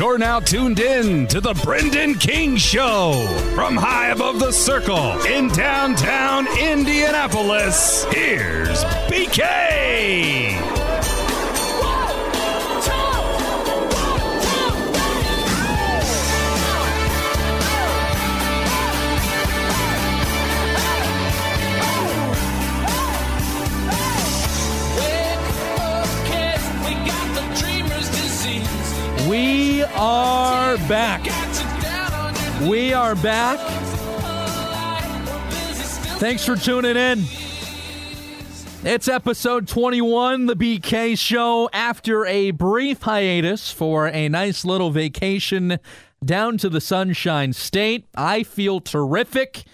You're now tuned in to the Brendan King Show from high above the circle in downtown Indianapolis. Here's BK. Are back. We are back. Thanks for tuning in. It's episode 21, the BK Show, after a brief hiatus for a nice little vacation down to the Sunshine State. I feel terrific.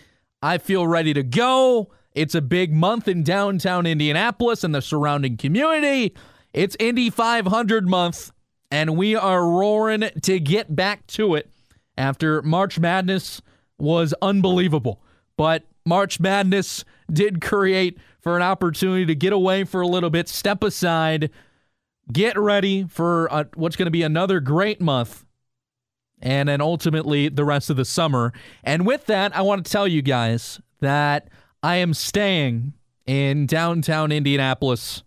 I feel ready to go. It's a big month in downtown Indianapolis and the surrounding community. It's Indy 500 month and we are roaring to get back to it after March Madness was unbelievable. But March Madness did create for an opportunity to get away for a little bit, step aside, get ready for a, what's going to be another great month, and then ultimately the rest of the summer. And with that, I want to tell you guys that I am staying in downtown Indianapolis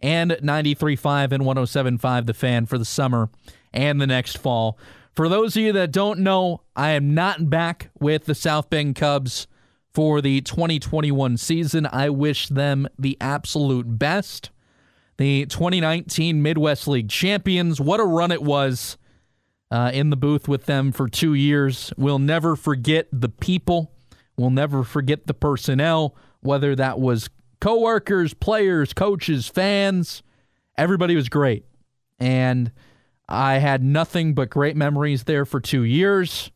and 93.5 and 107.5 The Fan for the summer and the next fall. For those of you that don't know, I am not back with the South Bend Cubs for the 2021 season. I wish them the absolute best. The 2019 Midwest League champions, what a run it was uh, in the booth with them for two years. We'll never forget the people. We'll never forget the personnel, whether that was coworkers, players, coaches, fans. Everybody was great. And I had nothing but great memories there for two years.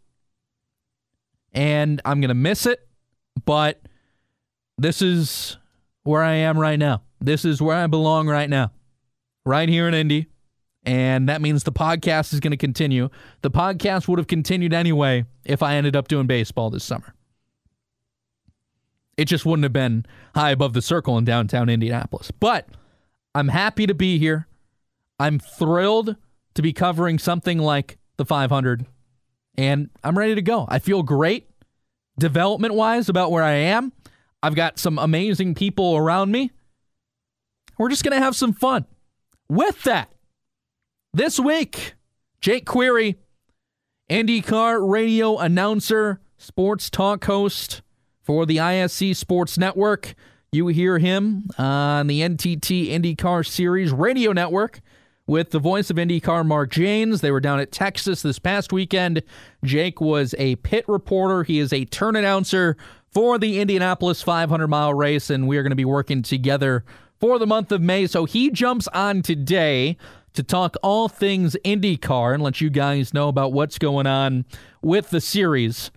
And I'm going to miss it. But this is where I am right now. This is where I belong right now, right here in Indy. And that means the podcast is going to continue. The podcast would have continued anyway if I ended up doing baseball this summer. It just wouldn't have been high above the circle in downtown Indianapolis. But I'm happy to be here. I'm thrilled to be covering something like the 500, and I'm ready to go. I feel great development wise about where I am. I've got some amazing people around me. We're just going to have some fun. With that, this week, Jake Query, IndyCar radio announcer, sports talk host, for the ISC Sports Network. You hear him on the NTT IndyCar Series radio network with the voice of IndyCar, Mark Jaynes. They were down at Texas this past weekend. Jake was a pit reporter, he is a turn announcer for the Indianapolis 500 mile race, and we are going to be working together for the month of May. So he jumps on today to talk all things IndyCar and let you guys know about what's going on with the series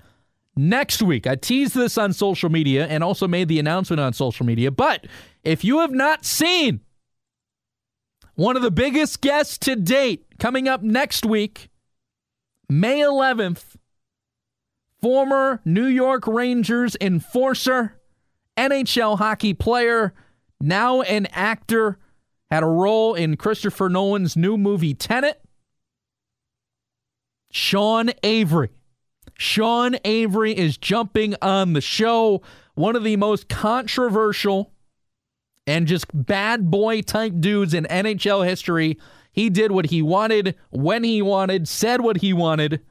next week. I teased this on social media and also made the announcement on social media. But if you have not seen one of the biggest guests to date coming up next week, May 11th, former New York Rangers enforcer, NHL hockey player, now an actor, had a role in Christopher Nolan's new movie Tenet. Sean Avery Sean Avery is jumping on the show. One of the most controversial and just bad boy type dudes in NHL history. He did what he wanted, when he wanted, said what he wanted,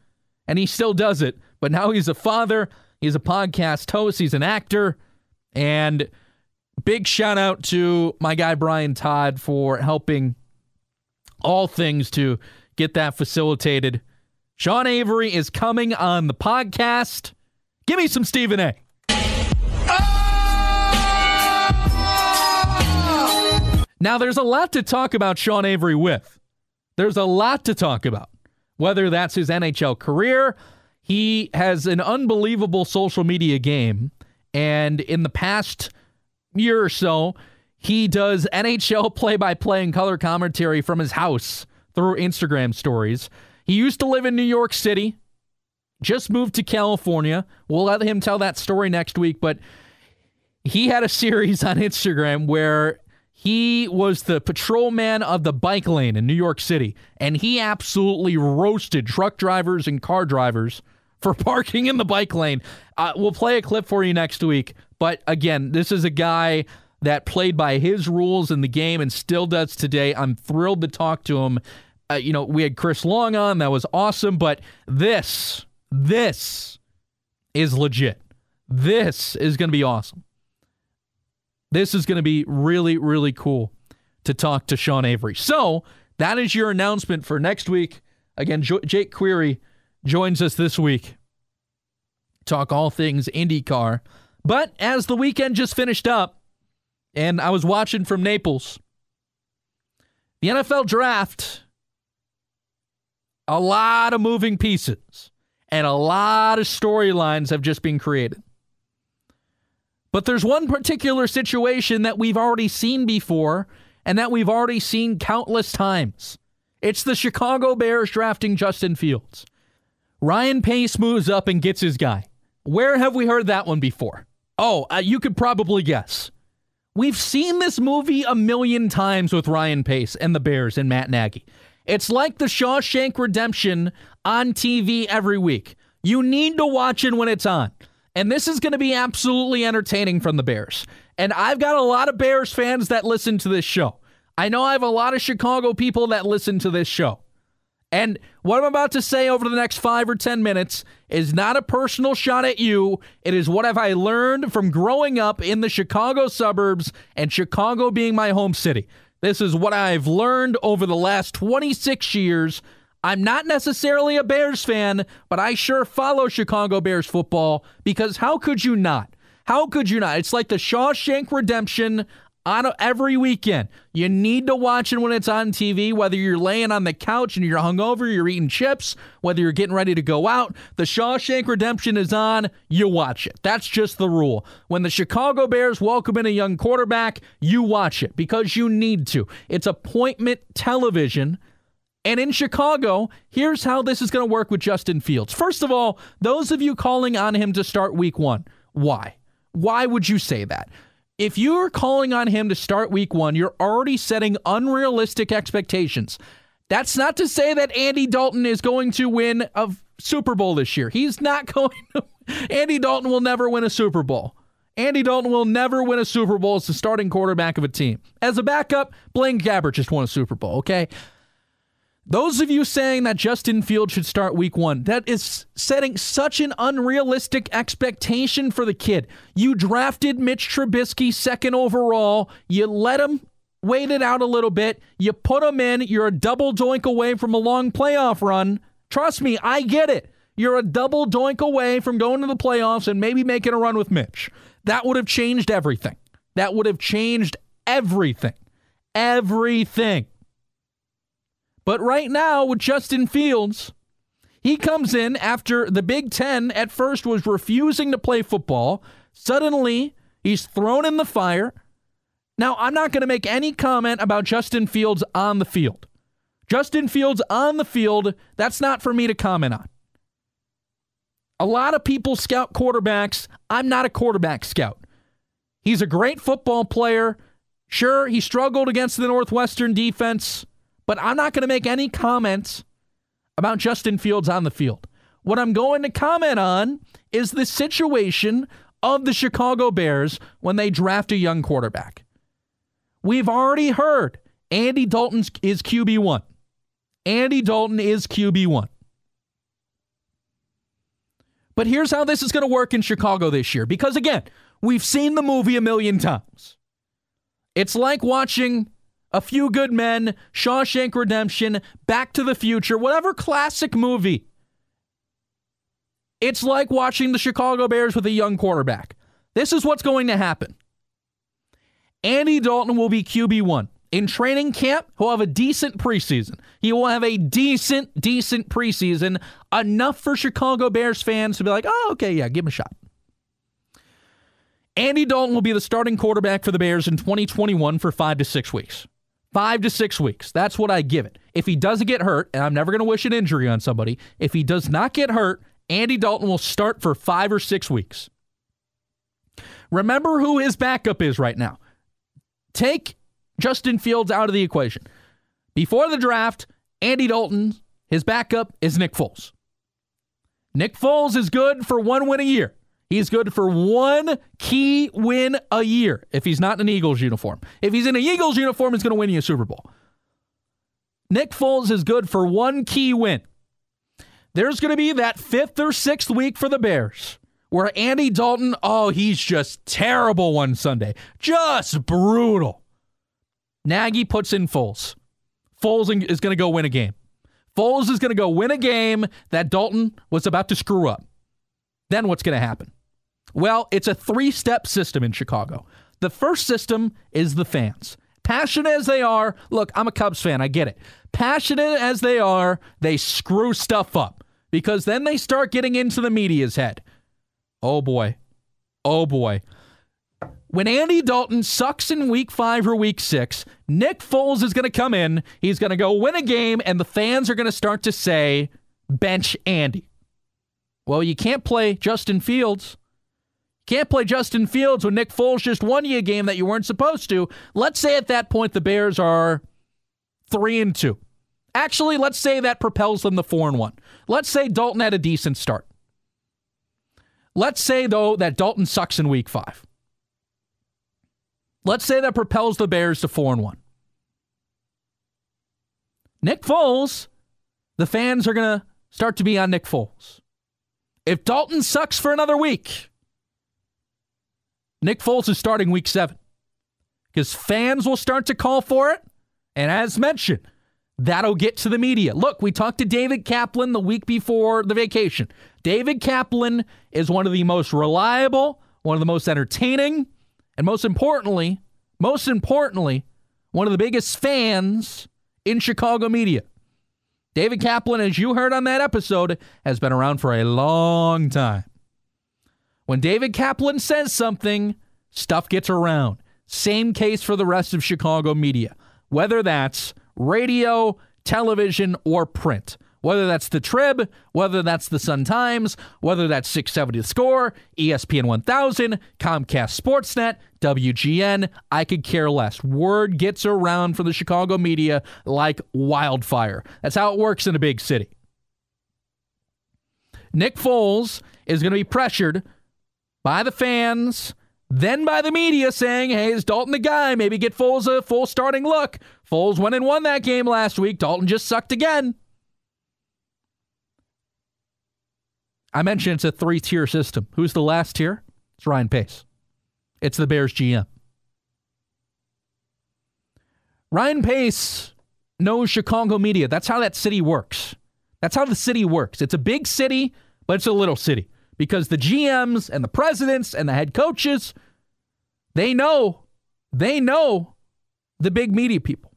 and he still does it. But now he's a father, he's a podcast host, he's an actor, and big shout out to my guy Brian Todd for helping all things to get that facilitated. Sean Avery is coming on the podcast. Give me some Stephen A. Now, there's a lot to talk about Sean Avery with. There's a lot to talk about, whether that's his NHL career. He has an unbelievable social media game. And in the past year or so, he does NHL play by play and color commentary from his house through Instagram stories. He used to live in New York City, just moved to California. We'll let him tell that story next week, but he had a series on Instagram where He was the patrolman of the bike lane in New York City, and he absolutely roasted truck drivers and car drivers for parking in the bike lane. Uh, we'll play a clip for you next week. But again, this is a guy that played by his rules in the game and still does today. I'm thrilled to talk to him. Uh, you know, we had Chris Long on. That was awesome. But this, this is legit. This is going to be awesome. This is going to be really, really cool to talk to Sean Avery. So that is your announcement for next week. Again, jo- Jake Query joins us this week. Talk all things IndyCar. But as the weekend just finished up, and I was watching from Naples, the NFL draft, a lot of moving pieces and a lot of storylines have just been created. But there's one particular situation that we've already seen before and that we've already seen countless times. It's the Chicago Bears drafting Justin Fields. Ryan Pace moves up and gets his guy. Where have we heard that one before? Oh, uh, you could probably guess. We've seen this movie a million times with Ryan Pace and the Bears and Matt Nagy. It's like the Shawshank Redemption on TV every week. You need to watch it when it's on. And this is going to be absolutely entertaining from the Bears. And I've got a lot of Bears fans that listen to this show. I know I have a lot of Chicago people that listen to this show. And what I'm about to say over the next five or 10 minutes is not a personal shot at you. It is what have I learned from growing up in the Chicago suburbs and Chicago being my home city. This is what I've learned over the last 26 years. I'm not necessarily a Bears fan, but I sure follow Chicago Bears football because how could you not? How could you not? It's like the Shawshank Redemption on every weekend. You need to watch it when it's on TV, whether you're laying on the couch and you're hungover, you're eating chips, whether you're getting ready to go out. The Shawshank Redemption is on, you watch it. That's just the rule. When the Chicago Bears welcome in a young quarterback, you watch it because you need to. It's appointment television. And in Chicago, here's how this is going to work with Justin Fields. First of all, those of you calling on him to start week one, why? Why would you say that? If you're calling on him to start week one, you're already setting unrealistic expectations. That's not to say that Andy Dalton is going to win a Super Bowl this year. He's not going to. Andy Dalton will never win a Super Bowl. Andy Dalton will never win a Super Bowl as the starting quarterback of a team. As a backup, Blaine Gabbert just won a Super Bowl, okay? Those of you saying that Justin Fields should start week one, that is setting such an unrealistic expectation for the kid. You drafted Mitch Trubisky second overall. You let him wait it out a little bit. You put him in. You're a double doink away from a long playoff run. Trust me, I get it. You're a double doink away from going to the playoffs and maybe making a run with Mitch. That would have changed everything. That would have changed everything. Everything. But right now, with Justin Fields, he comes in after the Big Ten at first was refusing to play football. Suddenly, he's thrown in the fire. Now, I'm not going to make any comment about Justin Fields on the field. Justin Fields on the field, that's not for me to comment on. A lot of people scout quarterbacks. I'm not a quarterback scout. He's a great football player. Sure, he struggled against the Northwestern defense. But I'm not going to make any comments about Justin Fields on the field. What I'm going to comment on is the situation of the Chicago Bears when they draft a young quarterback. We've already heard Andy Dalton is QB1. Andy Dalton is QB1. But here's how this is going to work in Chicago this year. Because again, we've seen the movie a million times. It's like watching a Few Good Men, Shawshank Redemption, Back to the Future, whatever classic movie. It's like watching the Chicago Bears with a young quarterback. This is what's going to happen. Andy Dalton will be QB1. In training camp, he'll have a decent preseason. He will have a decent, decent preseason, enough for Chicago Bears fans to be like, oh, okay, yeah, give him a shot. Andy Dalton will be the starting quarterback for the Bears in 2021 for five to six weeks. Five to six weeks. That's what I give it. If he doesn't get hurt, and I'm never going to wish an injury on somebody, if he does not get hurt, Andy Dalton will start for five or six weeks. Remember who his backup is right now. Take Justin Fields out of the equation. Before the draft, Andy Dalton, his backup is Nick Foles. Nick Foles is good for one win a year. He's good for one key win a year if he's not in an Eagles uniform. If he's in an Eagles uniform, he's going to win you a Super Bowl. Nick Foles is good for one key win. There's going to be that fifth or sixth week for the Bears where Andy Dalton, oh, he's just terrible one Sunday. Just brutal. Nagy puts in Foles. Foles is going to go win a game. Foles is going to go win a game that Dalton was about to screw up. Then what's going to happen? Well, it's a three step system in Chicago. The first system is the fans. Passionate as they are, look, I'm a Cubs fan, I get it. Passionate as they are, they screw stuff up because then they start getting into the media's head. Oh boy. Oh boy. When Andy Dalton sucks in week five or week six, Nick Foles is going to come in. He's going to go win a game, and the fans are going to start to say, bench Andy. Well, you can't play Justin Fields. Can't play Justin Fields when Nick Foles just won you a game that you weren't supposed to. Let's say at that point the Bears are three and two. Actually, let's say that propels them to four and one. Let's say Dalton had a decent start. Let's say, though, that Dalton sucks in week five. Let's say that propels the Bears to 4 and 1. Nick Foles, the fans are to start to be on Nick Foles. If Dalton sucks for another week, Nick Foles is starting week 7 because fans will start to call for it. And as mentioned, that'll get to the media. Look, we talked to David Kaplan the week before the vacation. David Kaplan is one of the most reliable, one of the most entertaining, and most importantly, most importantly, one of the biggest fans in Chicago media. David Kaplan, as you heard on that episode, has been around for a long time. When David Kaplan says something, stuff gets around. Same case for the rest of Chicago media, whether that's radio, television, or print. Whether that's the Trib, whether that's the Sun Times, whether that's 670 The Score, ESPN 1000, Comcast Sportsnet, WGN, I could care less. Word gets around for the Chicago media like wildfire. That's how it works in a big city. Nick Foles is going to be pressured by the fans, then by the media saying, hey, is Dalton the guy? Maybe get Foles a full starting look. Foles went and won that game last week. Dalton just sucked again. I mentioned it's a three tier system. Who's the last tier? It's Ryan Pace. It's the Bears GM. Ryan Pace knows Chicago media. That's how that city works. That's how the city works. It's a big city, but it's a little city because the GMs and the presidents and the head coaches, they know, they know the big media people.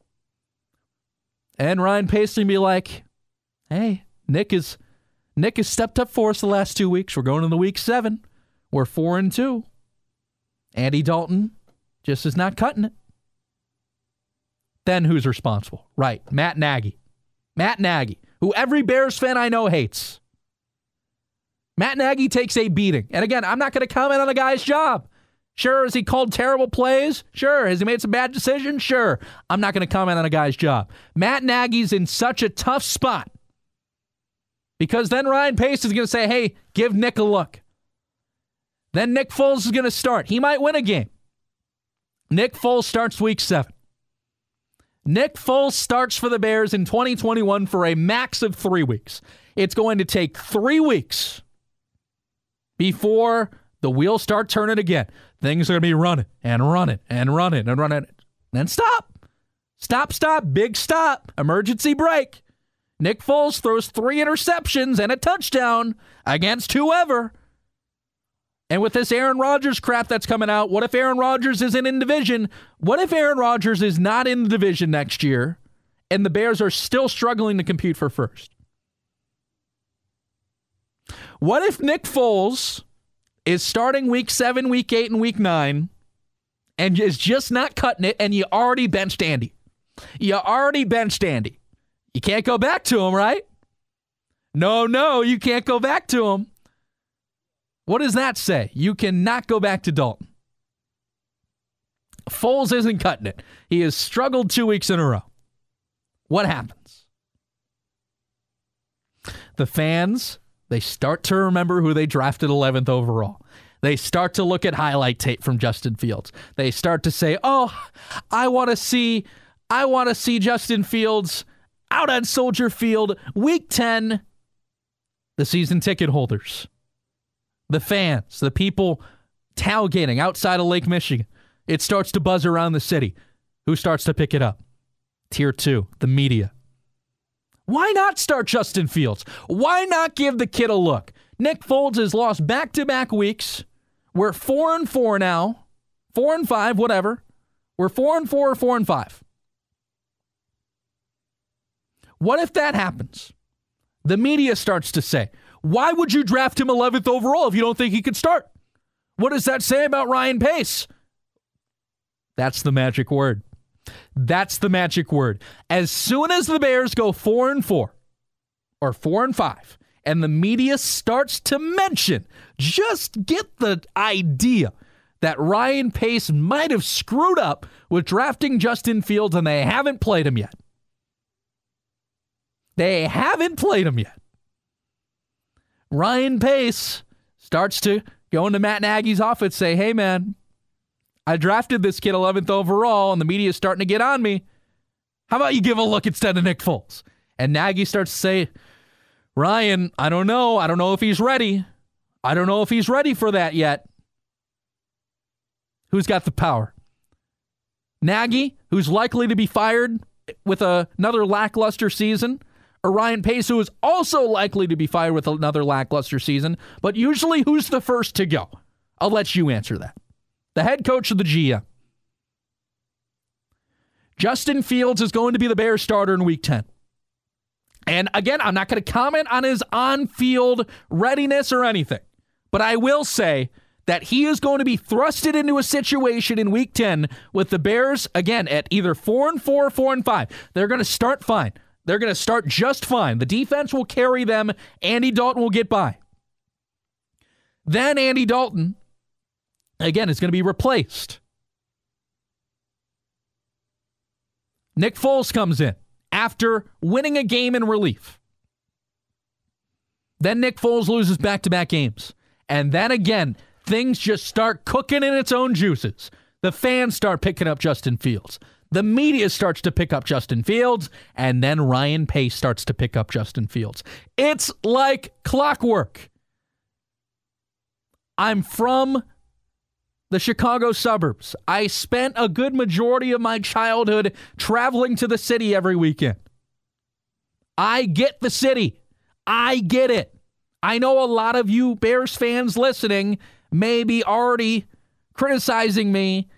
And Ryan can be like, hey, Nick is Nick has stepped up for us the last two weeks. We're going into week seven. We're four and two. Andy Dalton just is not cutting it. Then who's responsible? Right, Matt Nagy. Matt Nagy, who every Bears fan I know hates. Matt Nagy takes a beating. And again, I'm not going to comment on a guy's job. Sure, has he called terrible plays? Sure. Has he made some bad decisions? Sure. I'm not going to comment on a guy's job. Matt Nagy's in such a tough spot because then Ryan Pace is going to say, hey, give Nick a look. Then Nick Foles is going to start. He might win a game. Nick Foles starts week seven. Nick Foles starts for the Bears in 2021 for a max of three weeks. It's going to take three weeks before the wheels start turning again. Things are going to be running and running and running and running. Then stop. Stop, stop, big stop, emergency brake. Nick Foles throws three interceptions and a touchdown against whoever. And with this Aaron Rodgers crap that's coming out, what if Aaron Rodgers isn't in division? What if Aaron Rodgers is not in the division next year and the Bears are still struggling to compete for first? What if Nick Foles is starting week seven, week eight, and week nine and is just not cutting it and you already benched Andy? You already benched Andy. You can't go back to him, right? No, no, you can't go back to him. What does that say? You cannot go back to Dalton. Foles isn't cutting it. He has struggled two weeks in a row. What happens? The fans, they start to remember who they drafted 11th overall. They start to look at highlight tape from Justin Fields. They start to say, "Oh, I want to see I want to see Justin Fields out on Soldier Field week 10." The season ticket holders, the fans, the people tailgating outside of Lake Michigan. It starts to buzz around the city. Who starts to pick it up? Tier 2, the media. Why not start Justin Fields? Why not give the kid a look? Nick Foles has lost back to back weeks. We're four and four now. Four and five, whatever. We're four and four or four and five. What if that happens? The media starts to say, why would you draft him 11th overall if you don't think he could start? What does that say about Ryan Pace? That's the magic word. That's the magic word. As soon as the Bears go four and four or four and five, and the media starts to mention, just get the idea that Ryan Pace might have screwed up with drafting Justin Fields and they haven't played him yet. They haven't played him yet. Ryan Pace starts to go into Matt Nagy's office, say, hey, man, I drafted this kid 11th overall, and the media is starting to get on me. How about you give a look instead of Nick Foles? And Nagy starts to say, Ryan, I don't know. I don't know if he's ready. I don't know if he's ready for that yet. Who's got the power? Nagy, who's likely to be fired with a, another lackluster season, or Ryan Pace, who is also likely to be fired with another lackluster season, but usually who's the first to go? I'll let you answer that the head coach of the GM. Justin Fields is going to be the Bears starter in week 10. And again, I'm not going to comment on his on field readiness or anything, but I will say that he is going to be thrusted into a situation in week 10 with the Bears, again, at either 4 and 4 or 4 and 5. They're going to start fine. They're going to start just fine. The defense will carry them. Andy Dalton will get by. Then Andy Dalton again, it's going to be replaced. Nick Foles comes in after winning a game in relief. Then Nick Foles loses back to back games. And then again, things just start cooking in its own juices. The fans start picking up Justin Fields. The media starts to pick up Justin Fields. And then Ryan Pace starts to pick up Justin Fields. It's like clockwork. I'm from the Chicago suburbs. I spent a good majority of my childhood traveling to the city every weekend. I get the city. I get it. I know a lot of you Bears fans listening may be already criticizing me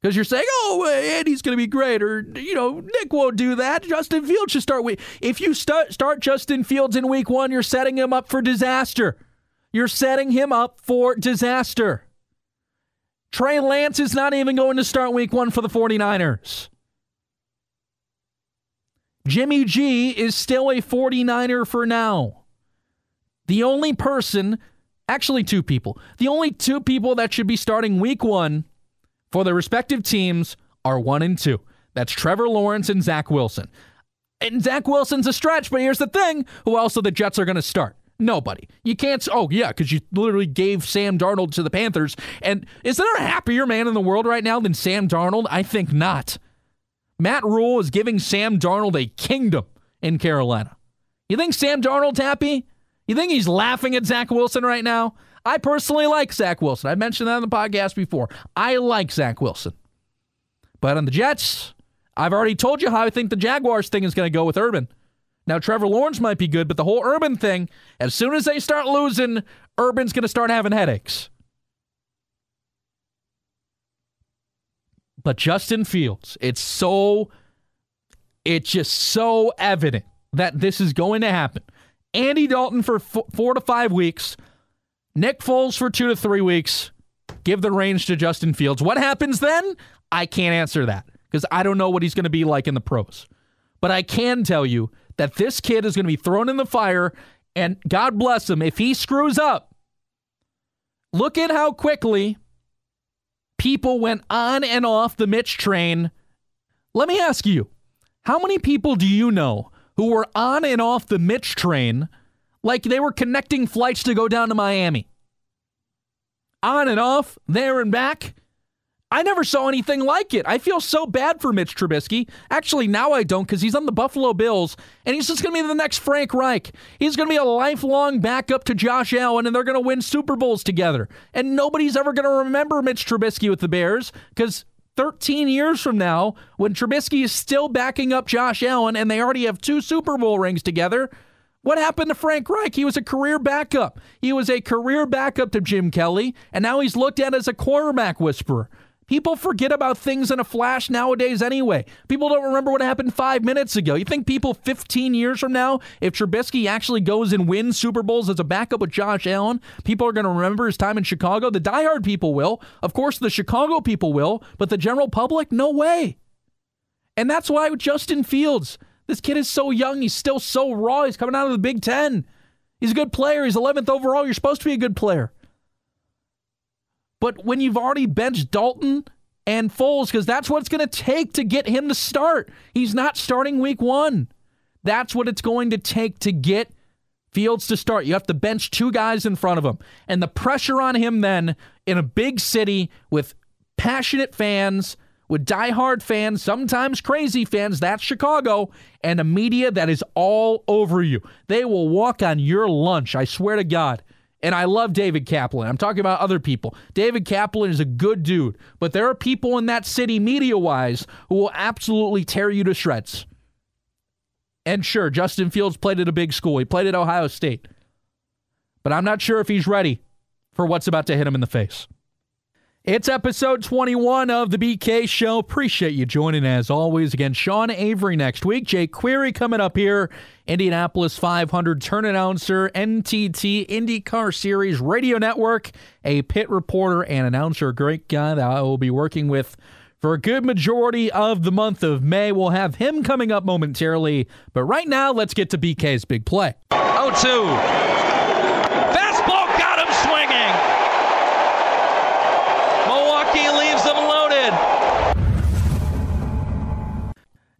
because you're saying, "Oh, Andy's going to be great," or you know, Nick won't do that. Justin Fields should start. If you start Justin Fields in week one, you're setting him up for disaster. You're setting him up for disaster. Trey Lance is not even going to start week one for the 49ers. Jimmy G is still a 49er for now. The only person, actually, two people, the only two people that should be starting week one for their respective teams are one and two. That's Trevor Lawrence and Zach Wilson. And Zach Wilson's a stretch, but here's the thing who else are the Jets are going to start? Nobody. You can't. Oh, yeah, because you literally gave Sam Darnold to the Panthers. And is there a happier man in the world right now than Sam Darnold? I think not. Matt Rhule is giving Sam Darnold a kingdom in Carolina. You think Sam Darnold's happy? You think he's laughing at Zach Wilson right now? I personally like Zach Wilson. I mentioned that on the podcast before. I like Zach Wilson. But on the Jets, I've already told you how I think the Jaguars thing is going to go with Urban. Now, Trevor Lawrence might be good, but the whole Urban thing, as soon as they start losing, Urban's going to start having headaches. But Justin Fields, it's so, it's just so evident that this is going to happen. Andy Dalton for f- four to five weeks, Nick Foles for two to three weeks. Give the range to Justin Fields. What happens then? I can't answer that because I don't know what he's going to be like in the pros. But I can tell you that this kid is going to be thrown in the fire, and God bless him if he screws up. Look at how quickly people went on and off the Mitch train. Let me ask you, how many people do you know who were on and off the Mitch train like they were connecting flights to go down to Miami? On and off, there and back. I never saw anything like it. I feel so bad for Mitch Trubisky. Actually, now I don't because he's on the Buffalo Bills and he's just going to be the next Frank Reich. He's going to be a lifelong backup to Josh Allen and they're going to win Super Bowls together. And nobody's ever going to remember Mitch Trubisky with the Bears because 13 years from now, when Trubisky is still backing up Josh Allen and they already have two Super Bowl rings together, what happened to Frank Reich? He was a career backup. He was a career backup to Jim Kelly, and now he's looked at as a quarterback whisperer. People forget about things in a flash nowadays anyway. People don't remember what happened five minutes ago. You think people 15 years from now, if Trubisky actually goes and wins Super Bowls as a backup with Josh Allen, people are going to remember his time in Chicago? The diehard people will. Of course, the Chicago people will, but the general public, no way. And that's why Justin Fields, this kid is so young. He's still so raw. He's coming out of the Big Ten. He's a good player. He's 11th overall. You're supposed to be a good player. But when you've already benched Dalton and Foles, because that's what it's going to take to get him to start, he's not starting week one. That's what it's going to take to get Fields to start. You have to bench two guys in front of him. And the pressure on him then in a big city with passionate fans, with diehard fans, sometimes crazy fans, that's Chicago, and a media that is all over you. They will walk on your lunch, I swear to God. And I love David Kaplan. I'm talking about other people. David Kaplan is a good dude, but there are people in that city, media wise, who will absolutely tear you to shreds. And sure, Justin Fields played at a big school, he played at Ohio State. But I'm not sure if he's ready for what's about to hit him in the face. It's episode 21 of the BK Show. Appreciate you joining as always. Again, Sean Avery next week. Jake Query coming up here. Indianapolis 500 turn announcer, NTT IndyCar Series Radio Network, a pit reporter and announcer. Great guy that I will be working with for a good majority of the month of May. We'll have him coming up momentarily. But right now, let's get to BK's big play. 0 2.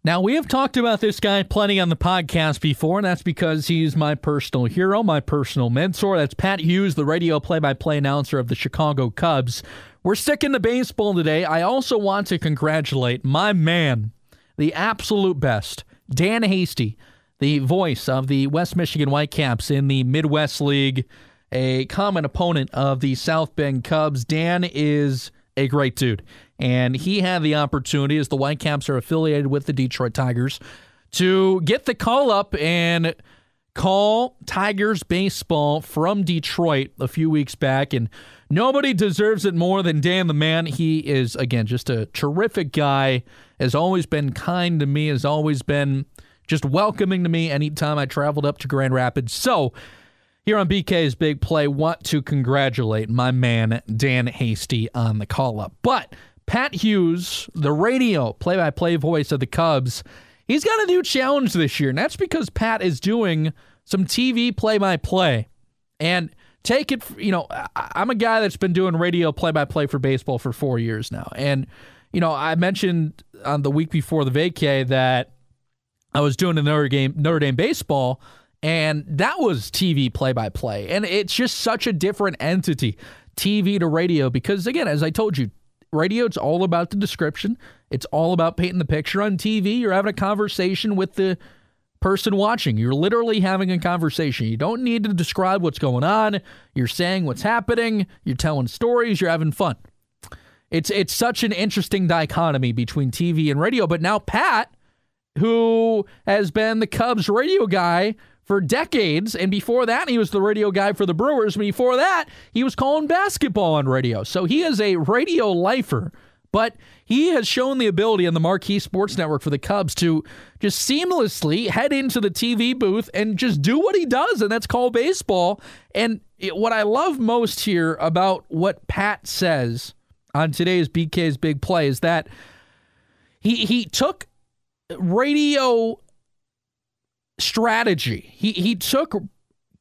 Now, we have talked about this guy plenty on the podcast before, and that's because he's my personal hero, my personal mentor. That's Pat Hughes, the radio play by play announcer of the Chicago Cubs. We're sticking to baseball today. I also want to congratulate my man, the absolute best, Dan Hasty, the voice of the West Michigan Whitecaps in the Midwest League, a common opponent of the South Bend Cubs. Dan is a great dude. And he had the opportunity, as the Whitecaps are affiliated with the Detroit Tigers, to get the call up and call Tigers baseball from Detroit a few weeks back. And nobody deserves it more than Dan the man. He is, again, just a terrific guy, has always been kind to me, has always been just welcoming to me anytime I traveled up to Grand Rapids. So, here on BK's Big Play, want to congratulate my man Dan Hasty on the call up. But Pat Hughes, the radio play by play voice of the Cubs, he's got a new challenge this year. And that's because Pat is doing some TV play by play. And take it, you know, I'm a guy that's been doing radio play by play for baseball for four years now. And, you know, I mentioned on the week before the vacay that I was doing a Notre Dame, Notre Dame baseball. And that was TV play by play. And it's just such a different entity, TV to radio, because again, as I told you, radio, it's all about the description. It's all about painting the picture on TV. You're having a conversation with the person watching. You're literally having a conversation. You don't need to describe what's going on. You're saying what's happening. You're telling stories. You're having fun. It's it's such an interesting dichotomy between TV and radio. But now Pat, who has been the Cubs radio guy for decades. And before that, he was the radio guy for the Brewers. Before that, he was calling basketball on radio. So he is a radio lifer. But he has shown the ability on the Marquee Sports Network for the Cubs to just seamlessly head into the TV booth and just do what he does, and that's call baseball. And what I love most here about what Pat says on today's BK's Big Play is that he he took radio strategy. He he took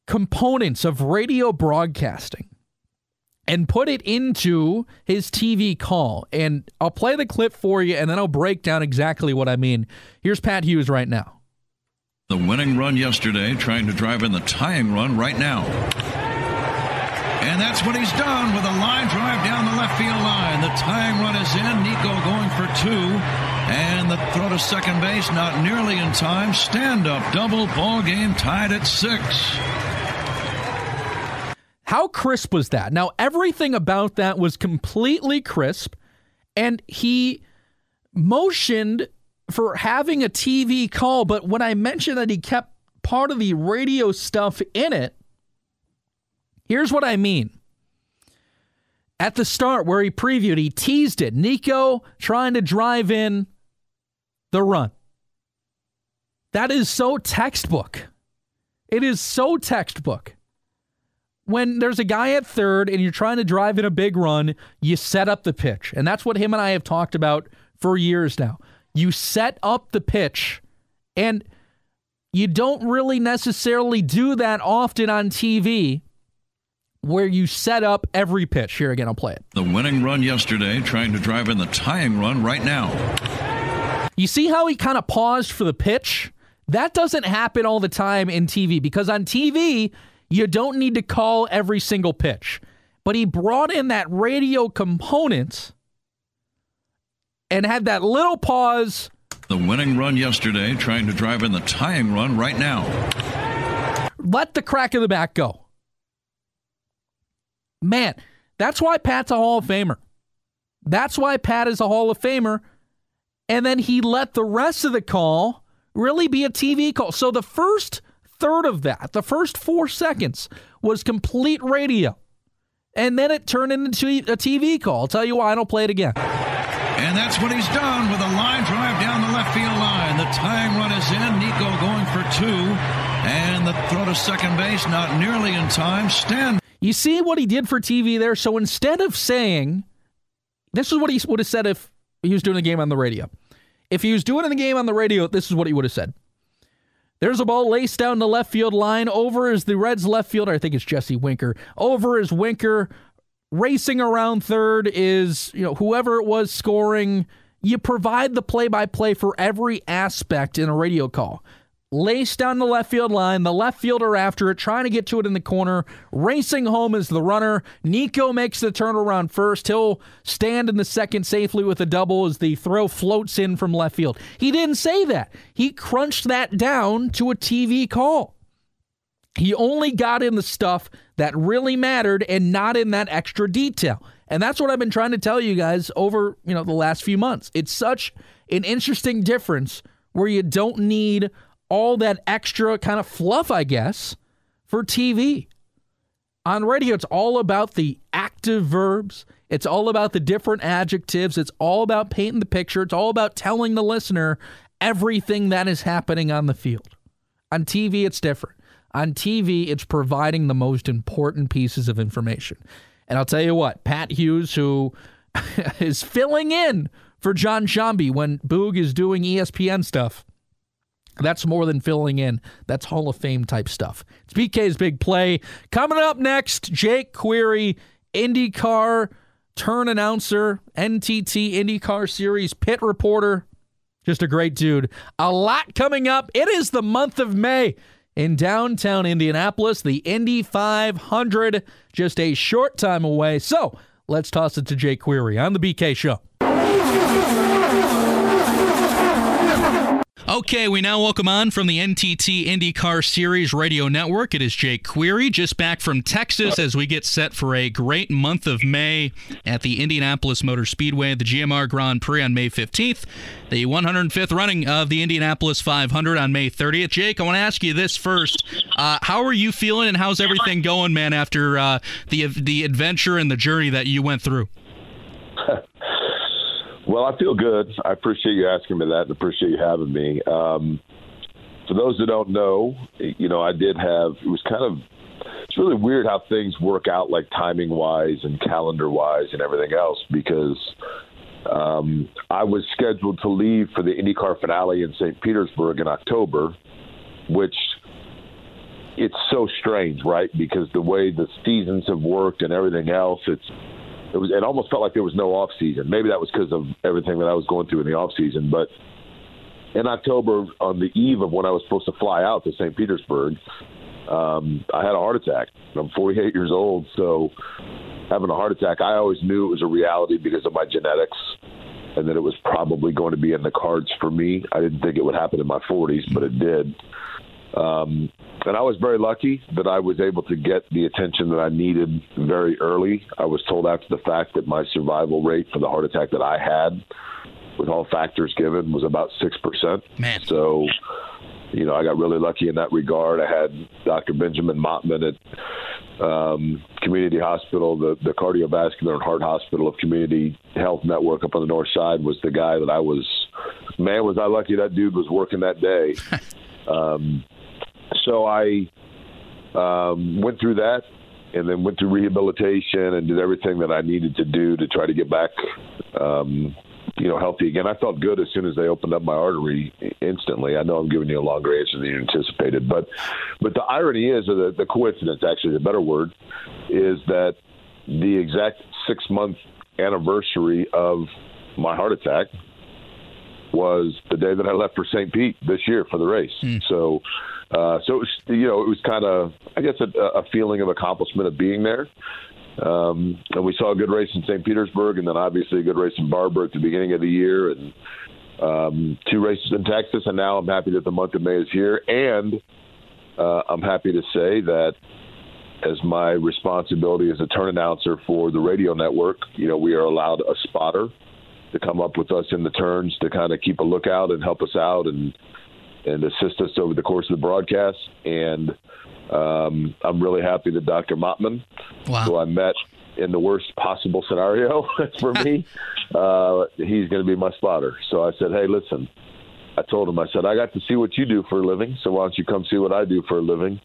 components of radio broadcasting and put it into his TV call. And I'll play the clip for you and then I'll break down exactly what I mean. Here's Pat Hughes right now. The winning run yesterday, trying to drive in the tying run right now. And that's what he's done with a line drive down the left field line. The tying run is in. Nico going for two. And the throw to second base, not nearly in time. Stand up double ball game tied at six. How crisp was that? Now, everything about that was completely crisp, and he motioned for having a TV call. But when I mentioned that he kept part of the radio stuff in it, here's what I mean. At the start, where he previewed, he teased it. Nico trying to drive in the run. That is so textbook. It is so textbook when there's a guy at third and you're trying to drive in a big run, you set up the pitch. And that's what him and I have talked about for years now. You set up the pitch, and you don't really necessarily do that often on TV where you set up every pitch. Here again, I'll play it. The winning run yesterday, trying to drive in the tying run right now. You see how he kind of paused for the pitch? That doesn't happen all the time in TV because on TV, you don't need to call every single pitch. But he brought in that radio component and had that little pause. The winning run yesterday, trying to drive in the tying run right now. Let the crack of the back go. Man, that's why Pat's a Hall of Famer. That's why Pat is a Hall of Famer. And then he let the rest of the call really be a TV call. So the first third of that, the first four seconds, was complete radio. And then it turned into a TV call. I'll tell you why I don't play it again. And that's what he's done with a line drive down the left field line. The tying run is in. Nico going for two. And the throw to second base, not nearly in time. Stand. You see what he did for TV there? So instead of saying, this is what he would have said if he was doing the game on the radio. If he was doing the game on the radio, this is what he would have said. There's a ball laced down the left field line. Over is the Reds left fielder. I think it's Jesse Winker. Over is Winker. Racing around third is, you know, whoever it was scoring. You provide the play by play for every aspect in a radio call laced down the left field line. The left fielder after it, trying to get to it in the corner. Racing home is the runner. Nico makes the turnaround first. He'll stand in the second safely with a double as the throw floats in from left field. He didn't say that. He crunched that down to a TV call. He only got in the stuff that really mattered and not in that extra detail. And that's what I've been trying to tell you guys over, you know, the last few months. It's such an interesting difference where you don't need all that extra kind of fluff, I guess, for TV. On radio, it's all about the active verbs. It's all about the different adjectives. It's all about painting the picture. It's all about telling the listener everything that is happening on the field. On TV, it's different. On TV, it's providing the most important pieces of information. And I'll tell you what, Pat Hughes, who is filling in for Jon Sciambi when Boog is doing ESPN stuff, that's more than filling in. That's Hall of Fame type stuff. It's BK's big play. Coming up next, Jake Query, IndyCar turn announcer, NTT IndyCar Series pit reporter. Just a great dude. A lot coming up. It is the month of May in downtown Indianapolis, the Indy 500, just a short time away. So let's toss it to Jake Query on the BK Show. Okay, we now welcome on from the NTT IndyCar Series Radio Network. It is Jake Query, just back from Texas as we get set for a great month of May at the Indianapolis Motor Speedway, the GMR Grand Prix on May 15th, the 105th running of the Indianapolis 500 on May 30th. Jake, I want to ask you this first: uh, How are you feeling, and how's everything going, man? After uh, the the adventure and the journey that you went through. Well, I feel good. I appreciate you asking me that and appreciate you having me. Um, for those that don't know, you know, I did have, it was kind of, it's really weird how things work out, like timing wise and calendar wise and everything else, because um, I was scheduled to leave for the IndyCar finale in St. Petersburg in October, which it's so strange, right? Because the way the seasons have worked and everything else, it's it was it almost felt like there was no off season. Maybe that was because of everything that I was going through in the off season, but in October, on the eve of when I was supposed to fly out to St. Petersburg, um, I had a heart attack. I'm 48 years old, so having a heart attack, I always knew it was a reality because of my genetics and that it was probably going to be in the cards for me. I didn't think it would happen in my 40s, but it did. Um, and I was very lucky that I was able to get the attention that I needed very early. I was told after the fact that my survival rate for the heart attack that I had, with all factors given, was about 6%. Man. So, you know, I got really lucky in that regard. I had Dr. Benjamin Mottman at um, Community Hospital, the, the cardiovascular and heart hospital of Community Health Network up on the north side was the guy that I was, man, was I lucky that dude was working that day. um, so I um, went through that and then went through rehabilitation and did everything that I needed to do to try to get back, um, you know, healthy again. I felt good as soon as they opened up my artery instantly. I know I'm giving you a longer answer than you anticipated, but but the irony is, or the, the coincidence, actually, the better word, is that the exact six month anniversary of my heart attack was the day that I left for St. Pete this year for the race. Mm. So, uh, so it was, you know, it was kind of, I guess, a, a feeling of accomplishment of being there. Um, and we saw a good race in St. Petersburg, and then obviously a good race in Barber at the beginning of the year, and um, two races in Texas. And now I'm happy that the month of May is here, and uh, I'm happy to say that as my responsibility as a turn announcer for the radio network, you know, we are allowed a spotter to come up with us in the turns to kind of keep a lookout and help us out and and assist us over the course of the broadcast. And um, I'm really happy that Dr. Mottman, Wow. who I met in the worst possible scenario for me, uh, he's going to be my spotter. So I said, hey, listen. I told him, I said, I got to see what you do for a living, so why don't you come see what I do for a living?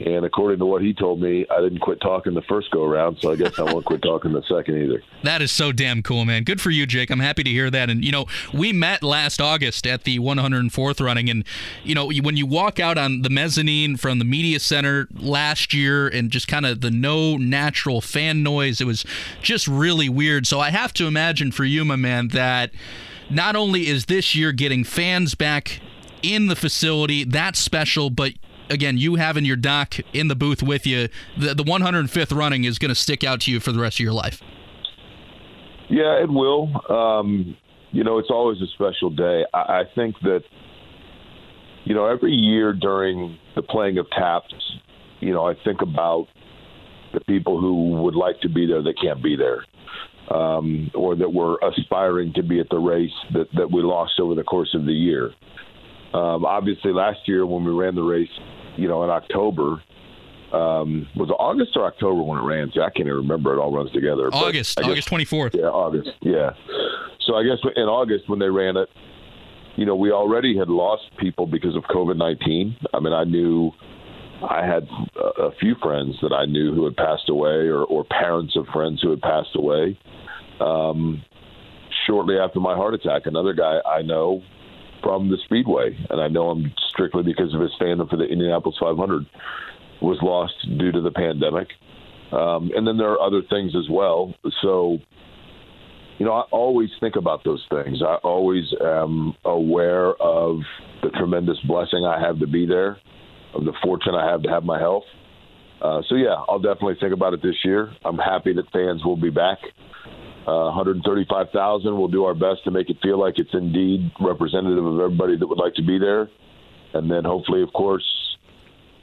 And according to what he told me, I didn't quit talking the first go around, so I guess I won't quit talking the second either. That is so damn cool, man. Good for you, Jake. I'm happy to hear that. And, you know, we met last August at the 104th running. And, you know, when you walk out on the mezzanine from the media center last year and just kind of the no natural fan noise, it was just really weird. So I have to imagine for you, my man, that not only is this year getting fans back in the facility, that's special, but again, you having your doc in the booth with you, the, the 105th running is going to stick out to you for the rest of your life. Yeah, it will. Um, you know, it's always a special day. I, I think that, you know, every year during the playing of taps, you know, I think about the people who would like to be there that can't be there, um, or that were aspiring to be at the race that, that we lost over the course of the year. Um, obviously, last year when we ran the race, you know, in October, um, was it August or October when it ran? See, I can't even remember. It all runs together. August, August 24th. yeah, August. Yeah. So I guess in August when they ran it, you know, we already had lost people because of COVID nineteen. I mean, I knew I had a, a few friends that I knew who had passed away, or, or parents of friends who had passed away. Um, shortly after my heart attack, another guy I know from the Speedway, and I know him strictly because of his stand-up for the Indianapolis 500, was lost due to the pandemic. Um, and then there are other things as well. So you know, I always think about those things. I always am aware of the tremendous blessing I have to be there, of the fortune I have to have my health. Uh, so yeah, I'll definitely think about it this year. I'm happy that fans will be back. Uh, 135,000. We'll do our best to make it feel like it's indeed representative of everybody that would like to be there. And then hopefully, of course,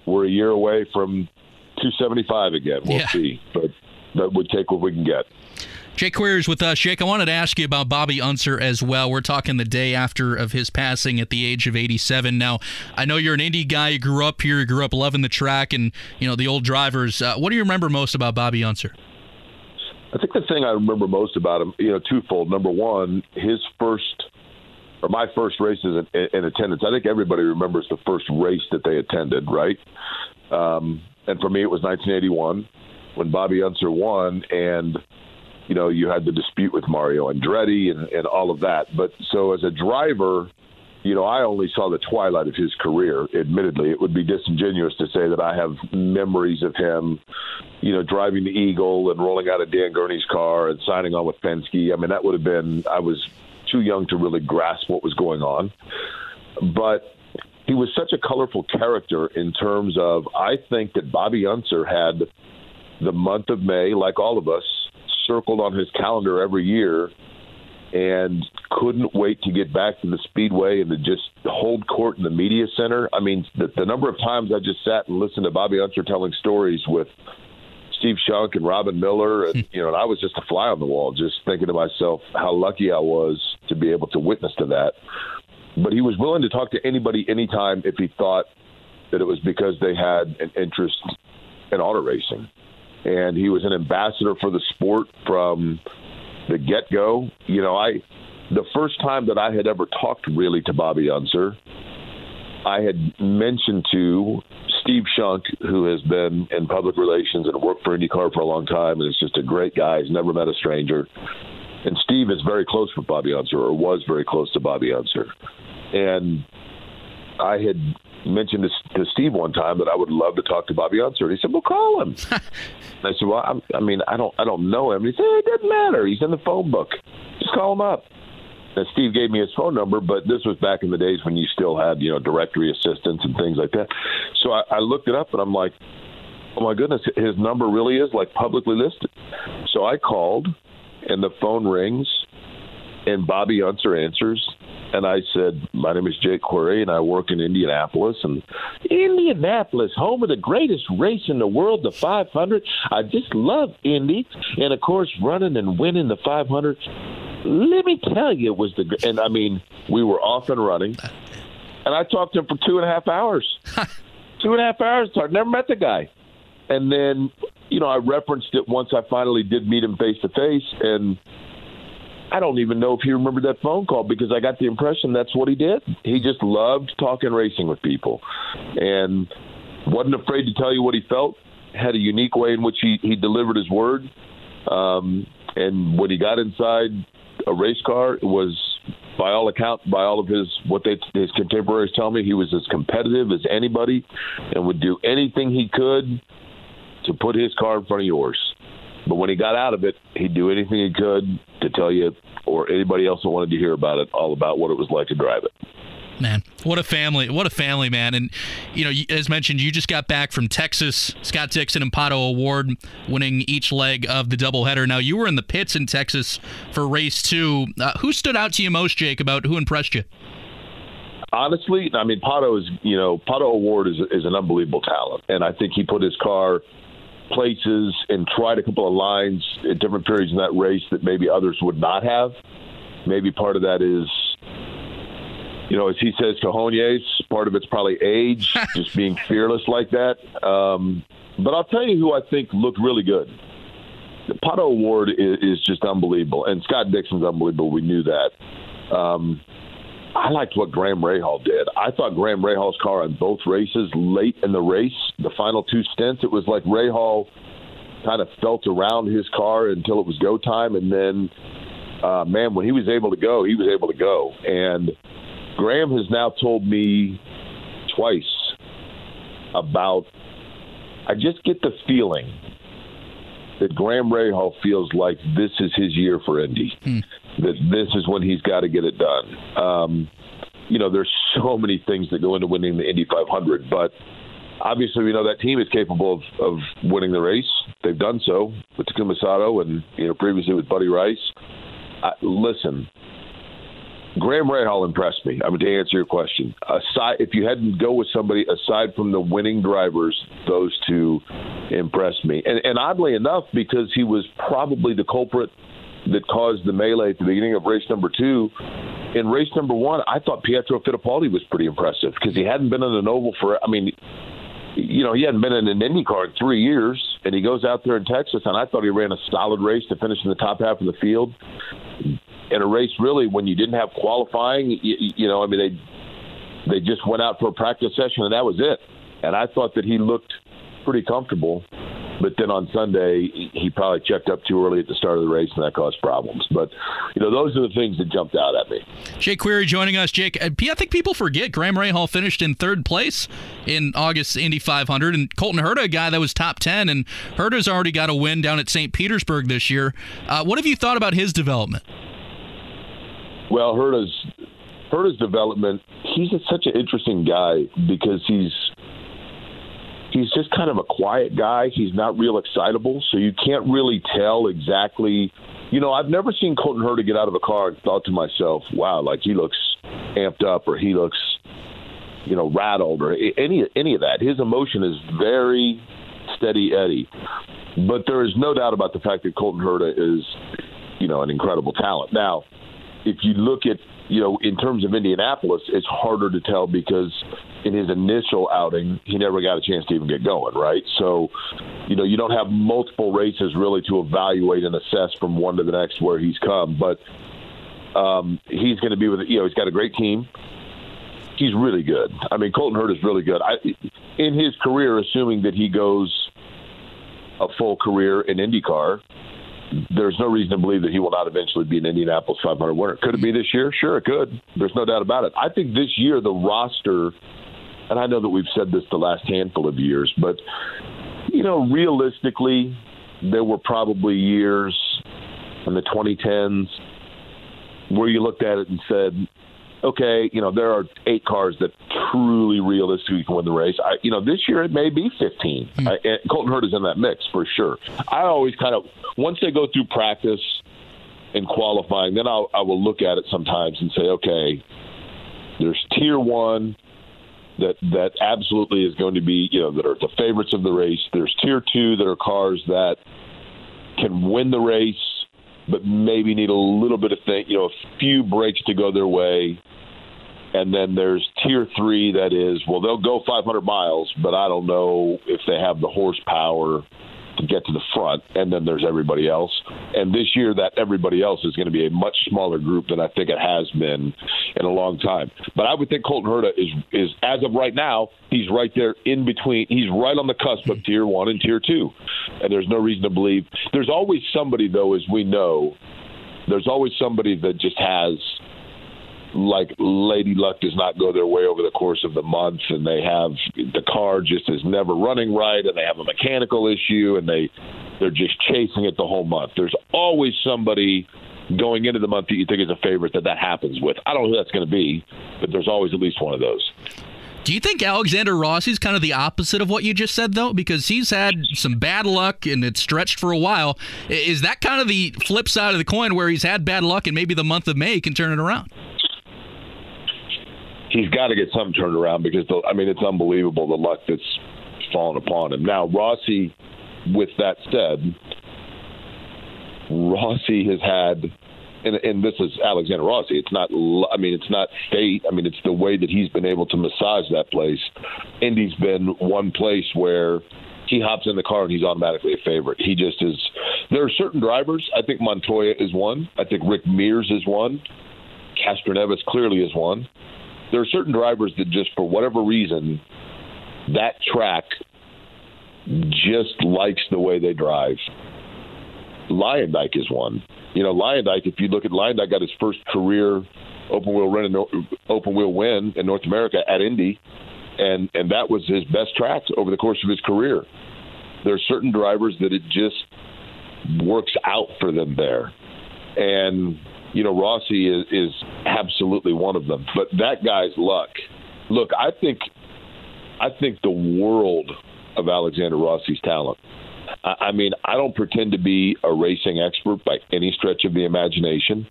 we're a year away from 275 again. We'll Yeah. see, but that would take what we can get. Jake Query's with us. Jake, I wanted to ask you about Bobby Unser as well. We're talking the day after of his passing at the age of 87. Now, I know you're an Indy guy. You grew up here. You grew up loving the track and you know the old drivers. Uh, what do you remember most about Bobby Unser? I think the thing I remember most about him, you know, twofold. Number one, his first or my first races in, in attendance. I think everybody remembers the first race that they attended, right? Um, and for me, it was 1981 when Bobby Unser won, and you know, you had the dispute with Mario Andretti and, and all of that. But so as a driver, you know, I only saw the twilight of his career. Admittedly, it would be disingenuous to say that I have memories of him, you know, driving the Eagle and rolling out of Dan Gurney's car and signing on with Penske. I mean, that would have been I was too young to really grasp what was going on. But he was such a colorful character in terms of I think that Bobby Unser had the month of May, like all of us, circled on his calendar every year and couldn't wait to get back to the speedway and to just hold court in the media center. I mean, the, the number of times I just sat and listened to Bobby Unser telling stories with Steve Shunck and Robin Miller, and hmm. you know, and I was just a fly on the wall, just thinking to myself how lucky I was to be able to witness to that. But he was willing to talk to anybody anytime if he thought that it was because they had an interest in auto racing. And he was an ambassador for the sport from the get go. You know, I the first time that I had ever talked really to Bobby Unser, I had mentioned to Steve Shunck, who has been in public relations and worked for IndyCar for a long time, and is just a great guy. He's never met a stranger. And Steve is very close with Bobby Unser, or was very close to Bobby Unser. And I had mentioned to, to Steve one time that I would love to talk to Bobby Unser. And he said, "Well, call him." I said, "Well, I'm, I mean, I don't, I don't know him." And he said, "It doesn't matter. He's in the phone book. Just call him up." And Steve gave me his phone number, but this was back in the days when you still had, you know, directory assistants and things like that. So I, I looked it up, and I'm like, "Oh my goodness, his number really is like publicly listed." So I called, and the phone rings, and Bobby Unser answers, and I said, My name is Jake Query, and I work in Indianapolis. And Indianapolis, home of the greatest race in the world, the 500. I just love Indy. And of course, running and winning the 500. Let me tell you, it was the. And I mean, we were off and running. And I talked to him for two and a half hours. two and a half hours. I never met the guy. And then, you know, I referenced it once I finally did meet him face to face. And I don't even know if he remembered that phone call because I got the impression that's what he did. He just loved talking racing with people and wasn't afraid to tell you what he felt, had a unique way in which he, he delivered his word. Um, and when he got inside a race car, it was by all accounts, by all of his what they his contemporaries tell me, he was as competitive as anybody, and would do anything he could to put his car in front of yours. But when he got out of it, he'd do anything he could to tell you or anybody else that wanted to hear about it all about what it was like to drive it. Man, what a family! What a family, man! And you know, as mentioned, you just got back from Texas. Scott Dixon and Pato O'Ward winning each leg of the doubleheader. Now you were in the pits in Texas for race two. Uh, who stood out to you most, Jake? About who impressed you? Honestly, I mean, Pato is you know Pato O'Ward is is an unbelievable talent, and I think he put his car places and tried a couple of lines at different periods in that race that maybe others would not have. Maybe part of that is, you know, as he says, cojones. Part of it's probably age, just being fearless like that. Um, but I'll tell you who I think looked really good. Pato O'Ward is, is just unbelievable, and Scott Dixon's unbelievable. We knew that. Um, I liked what Graham Rahal did. I thought Graham Rahal's car in both races, late in the race, the final two stints, it was like Rahal kind of felt around his car until it was go time, and then, uh, man, when he was able to go, he was able to go. And Graham has now told me twice about. I just get the feeling that Graham Rahal feels like this is his year for Indy. Hmm that this is when he's got to get it done. Um, you know, there's so many things that go into winning the Indy 500, but obviously we know that team is capable of, of winning the race. They've done so with Takuma Sato and you know previously with Buddy Rice. Uh, listen, Graham Rahal impressed me. I mean, to answer your question, aside if you hadn't go with somebody aside from the winning drivers, those two impressed me. And, and oddly enough, because he was probably the culprit that caused the melee at the beginning of race number two. In race number one, I thought Pietro Fittipaldi was pretty impressive because he hadn't been in an oval for. I mean, you know, he hadn't been in an Indy car in three years, and he goes out there in Texas, and I thought he ran a solid race to finish in the top half of the field. In a race, really, when you didn't have qualifying, you, you know, I mean, they they just went out for a practice session, and that was it. And I thought that he looked pretty comfortable but then on Sunday he probably checked up too early at the start of the race, and that caused problems. But you know, those are the things that jumped out at me. Jake Query joining us. Jake, uh, I think people forget Graham Rahal finished in third place in August Indy 500, and Colton Herta, a guy that was top 10, and Herta's already got a win down at St. Petersburg this year. Uh, what have you thought about his development? Well, Herta's Herta's development. He's such an interesting guy because he's he's just kind of a quiet guy. He's not real excitable, so you can't really tell exactly. You know, I've never seen Colton Herta get out of a car and thought to myself, "Wow, like he looks amped up," or he looks, you know, rattled, or any any of that. His emotion is very steady Eddie. But there is no doubt about the fact that Colton Herta is, you know, an incredible talent. Now, if you look at you know, in terms of Indianapolis, it's harder to tell because in his initial outing, he never got a chance to even get going, right? So, you know, you don't have multiple races really to evaluate and assess from one to the next where he's come. But um, he's going to be with, you know, he's got a great team. He's really good. I mean, Colton Herta is really good. I, in his career, assuming that he goes a full career in IndyCar, there's no reason to believe that he will not eventually be an Indianapolis 500 winner. Could it be this year? Sure, it could. There's no doubt about it. I think this year the roster, and I know that we've said this the last handful of years, but you know, realistically, there were probably years in the 2010s where you looked at it and said, okay, you know, there are eight cars that truly realistically can win the race. I, you know, this year it may be 15. Mm. I, and Colton Herta is in that mix for sure. I always kind of, once they go through practice and qualifying, then I'll, I will look at it sometimes and say, okay, there's tier one that that absolutely is going to be, you know, that are the favorites of the race. There's tier two that are cars that can win the race but maybe need a little bit of thing, you know, a few breaks to go their way. And then there's tier three that is, well, they'll go 500 miles, but I don't know if they have the horsepower to get to the front. And then there's everybody else. And this year, that everybody else is going to be a much smaller group than I think it has been in a long time. But I would think Colton Herta is, is as of right now, he's right there in between. He's right on the cusp of tier one and tier two. And there's no reason to believe. There's always somebody, though, as we know, there's always somebody that just has like Lady Luck does not go their way over the course of the month, and they have the car just is never running right, and they have a mechanical issue, and they they're just chasing it the whole month. There's always somebody going into the month that you think is a favorite that that happens with. I don't know who that's going to be, but there's always at least one of those. Do you think Alexander Rossi's kind of the opposite of what you just said, though? Because he's had some bad luck and it's stretched for a while. Is that kind of the flip side of the coin where he's had bad luck and maybe the month of May can turn it around? He's got to get some turned around because the, I mean it's unbelievable the luck that's fallen upon him. Now Rossi, with that said, Rossi has had. And, and this is Alexander Rossi. It's not. I mean, it's not fate. I mean, it's the way that he's been able to massage that place. Indy's been one place where he hops in the car and he's automatically a favorite. He just is. There are certain drivers. I think Montoya is one. I think Rick Mears is one. Castroneves clearly is one there are certain drivers that just for whatever reason that track just likes the way they drive. Luyendyk is one. You know, Luyendyk. If you look at Luyendyk, got his first career open wheel run in, open wheel win in North America at Indy, and and that was his best track over the course of his career. There are certain drivers that it just works out for them there, and you know, Rossi is, is absolutely one of them. But that guy's luck. Look, I think, I think the world of Alexander Rossi's talent. I, I mean, I don't pretend to be a racing expert by any stretch of the imagination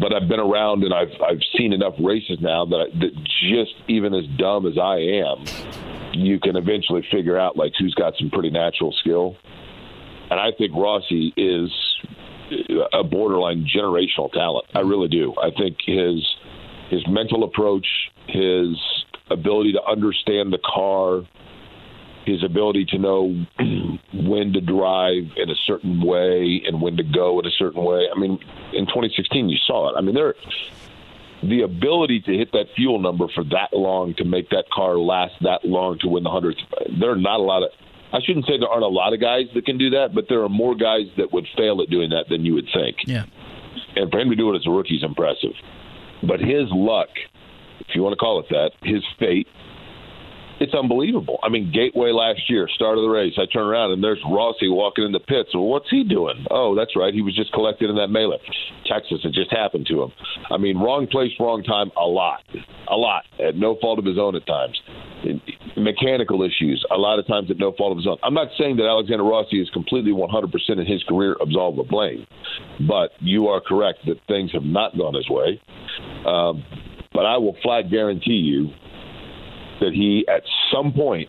but I've been around and I've I've seen enough races now that I, that just even as dumb as I am, you can eventually figure out like who's got some pretty natural skill. And I think Rossi is a borderline generational talent. I really do. I think his his mental approach, his ability to understand the car, his ability to know when to drive in a certain way and when to go in a certain way. I mean, in 2016, you saw it. I mean, there the ability to hit that fuel number for that long to make that car last that long to win the hundredth. There are not a lot of I shouldn't say there aren't a lot of guys that can do that, but there are more guys that would fail at doing that than you would think. Yeah. And for him to do it as a rookie is impressive. But his luck, if you want to call it that, his fate, it's unbelievable. I mean, Gateway last year, start of the race, I turn around and there's Rossi walking in the pits. Well, what's he doing? Oh, that's right. He was just collected in that melee. Texas, it just happened to him. I mean, wrong place, wrong time, a lot. A lot. At no fault of his own at times. Mechanical issues, a lot of times at no fault of his own. I'm not saying that Alexander Rossi is completely 100% in his career absolved of blame, but you are correct that things have not gone his way. Um, but I will flat guarantee you that he, at some point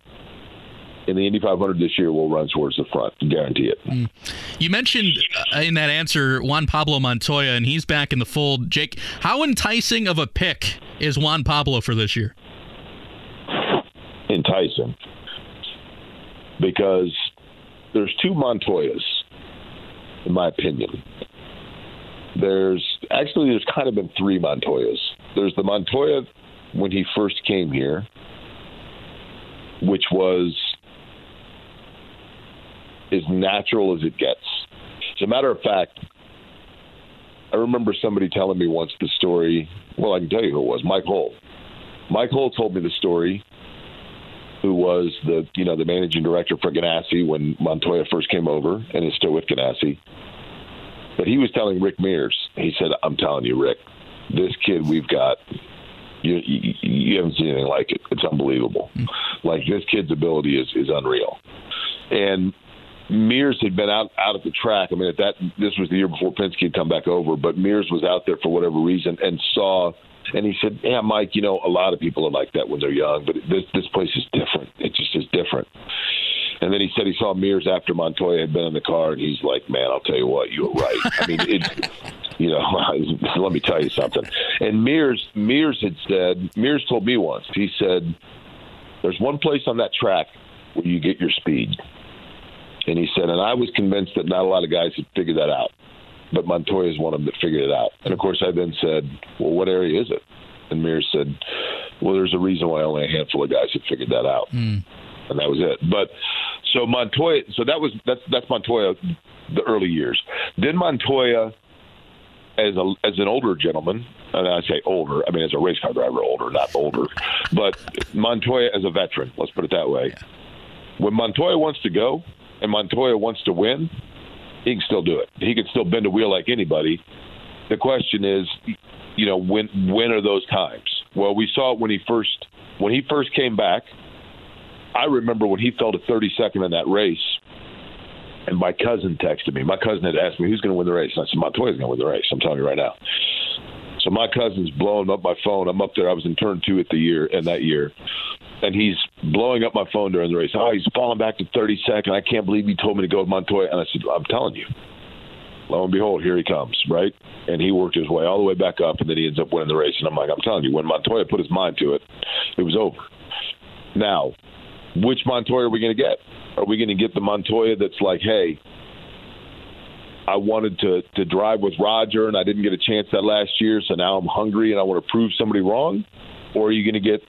in the Indy 500 this year, will run towards the front. Guarantee it. Mm. You mentioned uh, in that answer Juan Pablo Montoya, and he's back in the fold. Jake, how enticing of a pick is Juan Pablo for this year? Enticing. Because there's two Montoyas, in my opinion. There's actually there's kind of been three Montoyas. There's the Montoya when he first came here, which was as natural as it gets. As a matter of fact, I remember somebody telling me once the story. Well, I can tell you who it was. Mike Hull. Mike Hull told me the story. Who was the you know the managing director for Ganassi when Montoya first came over and is still with Ganassi. But he was telling Rick Mears. He said, "I'm telling you, Rick, this kid we've got you, you, you haven't seen anything like it. It's unbelievable. Mm. Like this kid's ability is is unreal. And Mears had been out out at the track. I mean, at that this was the year before Penske had come back over, but Mears was out there for whatever reason and saw. And he said, "Yeah, Mike, you know, a lot of people are like that when they're young, but this this place is different. It just is different." And then he said he saw Mears after Montoya had been in the car, and he's like, "Man, I'll tell you what, you were right. I mean, it, you know, let me tell you something." And Mears Mears had said, Mears told me once. He said, "There's one place on that track where you get your speed." And he said, and I was convinced that not a lot of guys had figured that out, but Montoya is one of them that figured it out. And of course, I then said, "Well, what area is it?" And Mears said, "Well, there's a reason why only a handful of guys have figured that out." Mm and that was it. But so Montoya, so that was that's that's Montoya, the early years. Then Montoya, as a as an older gentleman, and I say older, I mean as a race car driver, older, not older, but Montoya as a veteran. Let's put it that way. When Montoya wants to go and Montoya wants to win, he can still do it. He can still bend a wheel like anybody. The question is, you know, when when are those times? Well, we saw it when he first when he first came back I remember when he fell to 32nd in that race, and my cousin texted me. My cousin had asked me who's going to win the race. And I said Montoya's going to win the race. I'm telling you right now. So my cousin's blowing up my phone. I'm up there. I was in turn two at the year and that year, and he's blowing up my phone during the race. Oh, he's falling back to 32nd. I can't believe he told me to go with Montoya. And I said, I'm telling you. Lo and behold, here he comes, right? And he worked his way all the way back up, and then he ends up winning the race. And I'm like, I'm telling you, when Montoya put his mind to it, it was over. Now, which Montoya are we going to get? Are we going to get the Montoya that's like, hey, I wanted to to drive with Roger and I didn't get a chance that last year, so now I'm hungry and I want to prove somebody wrong? Or are you going to get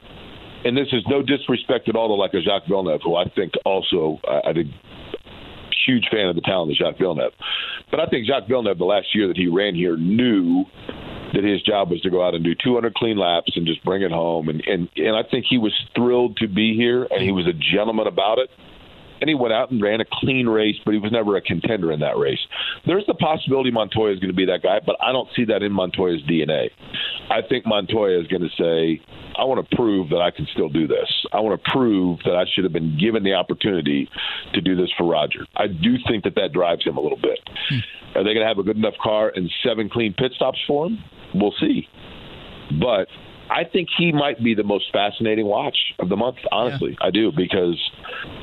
and this is no disrespect at all to like a Jacques Villeneuve, who I think also I, I think huge fan of the talent of Jacques Villeneuve. But I think Jacques Villeneuve the last year that he ran here knew that his job was to go out and do 200 clean laps and just bring it home. And and and I think he was thrilled to be here, and he was a gentleman about it. And he went out and ran a clean race, but he was never a contender in that race. There's the possibility Montoya is going to be that guy, but I don't see that in Montoya's DNA. I think Montoya is going to say, I want to prove that I can still do this. I want to prove that I should have been given the opportunity to do this for Roger. I do think that that drives him a little bit. Hmm. Are they going to have a good enough car and seven clean pit stops for him? We'll see. But I think he might be the most fascinating watch of the month. Honestly, yeah. I do because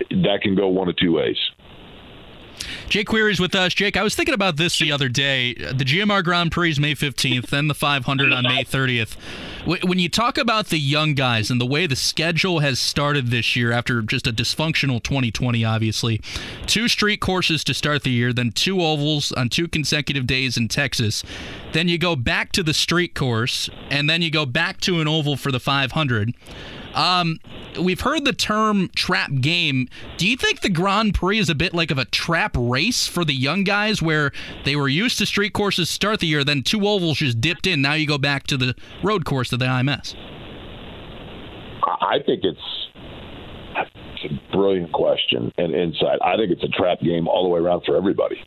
that can go one of two ways. Jake Query's with us. Jake, I was thinking about this the other day. The GMR Grand Prix is May 15th, then the 500 on May 30th. When you talk about the young guys and the way the schedule has started this year after just a dysfunctional 2020, obviously, two street courses to start the year, then two ovals on two consecutive days in Texas. Then you go back to the street course, and then you go back to an oval for the 500 Um, we've heard the term trap game. Do you think the Grand Prix is a bit like of a trap race for the young guys where they were used to street courses start the year, then two ovals just dipped in, now you go back to the road course of the IMS? I think it's, it's a brilliant question and insight. I think it's a trap game all the way around for everybody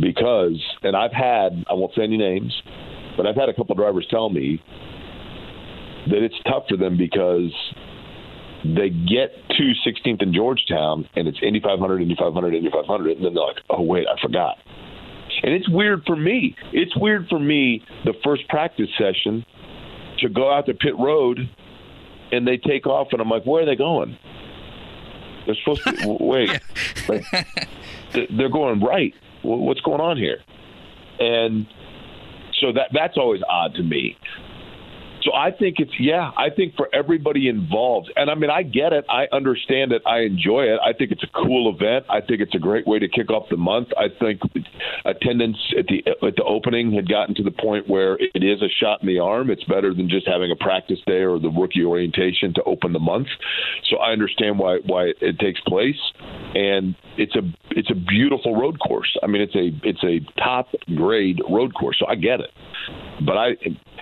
because, and I've had, I won't say any names, but I've had a couple drivers tell me that it's tough for them because they get to 16th in Georgetown and it's Indy 500, Indy 500, Indy 500, and then they're like, oh, wait, I forgot. And it's weird for me. It's weird for me the first practice session to go out to pit road and they take off, and I'm like, where are they going? They're supposed to wait. Like, they're going right. What's going on here? And so that that's always odd to me. So I think it's yeah, I think for everybody involved, and I mean I get it, I understand it, I enjoy it. I think it's a cool event. I think it's a great way to kick off the month. I think attendance at the at the opening had gotten to the point where it is a shot in the arm. It's better than just having a practice day or the rookie orientation to open the month. So I understand why why it takes place, and it's a it's a beautiful road course. I mean it's a it's a top grade road course. So I get it, but I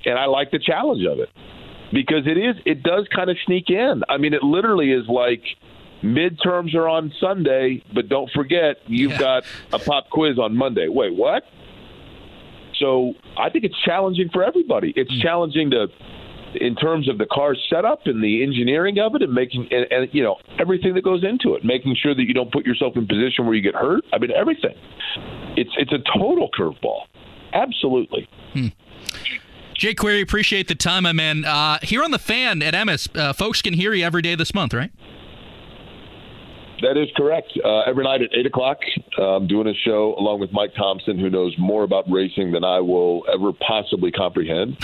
and I like the challenge of it because it is it does kind of sneak in. I mean, it literally is like midterms are on Sunday, but don't forget you've yeah. got a pop quiz on Monday. Wait, what? So I think it's challenging for everybody. It's mm. challenging to in terms of the car setup and the engineering of it and making and, and, you know everything that goes into it making sure that you don't put yourself in position where you get hurt i mean everything it's it's a total curveball absolutely hmm. Jake Query, appreciate the time, my man. Uh, here on the fan at MS, uh, folks can hear you every day this month, right? That is correct. Uh, every night at 8 o'clock, I'm doing a show along with Mike Thompson, who knows more about racing than I will ever possibly comprehend.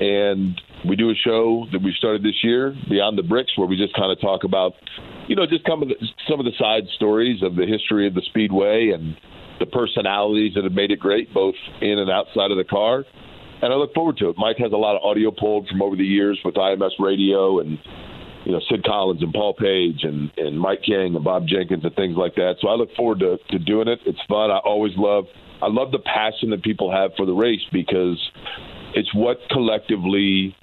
And we do a show that we started this year, Beyond the Bricks, where we just kind of talk about, you know, just some of the, some of the side stories of the history of the Speedway and the personalities that have made it great, both in and outside of the car and I look forward to it. Mike has a lot of audio pulled from over the years with IMS Radio and you know Sid Collins and Paul Page and and Mike King and Bob Jenkins and things like that. So I look forward to to doing it. It's fun. I always love I love the passion that people have for the race because it's what collectively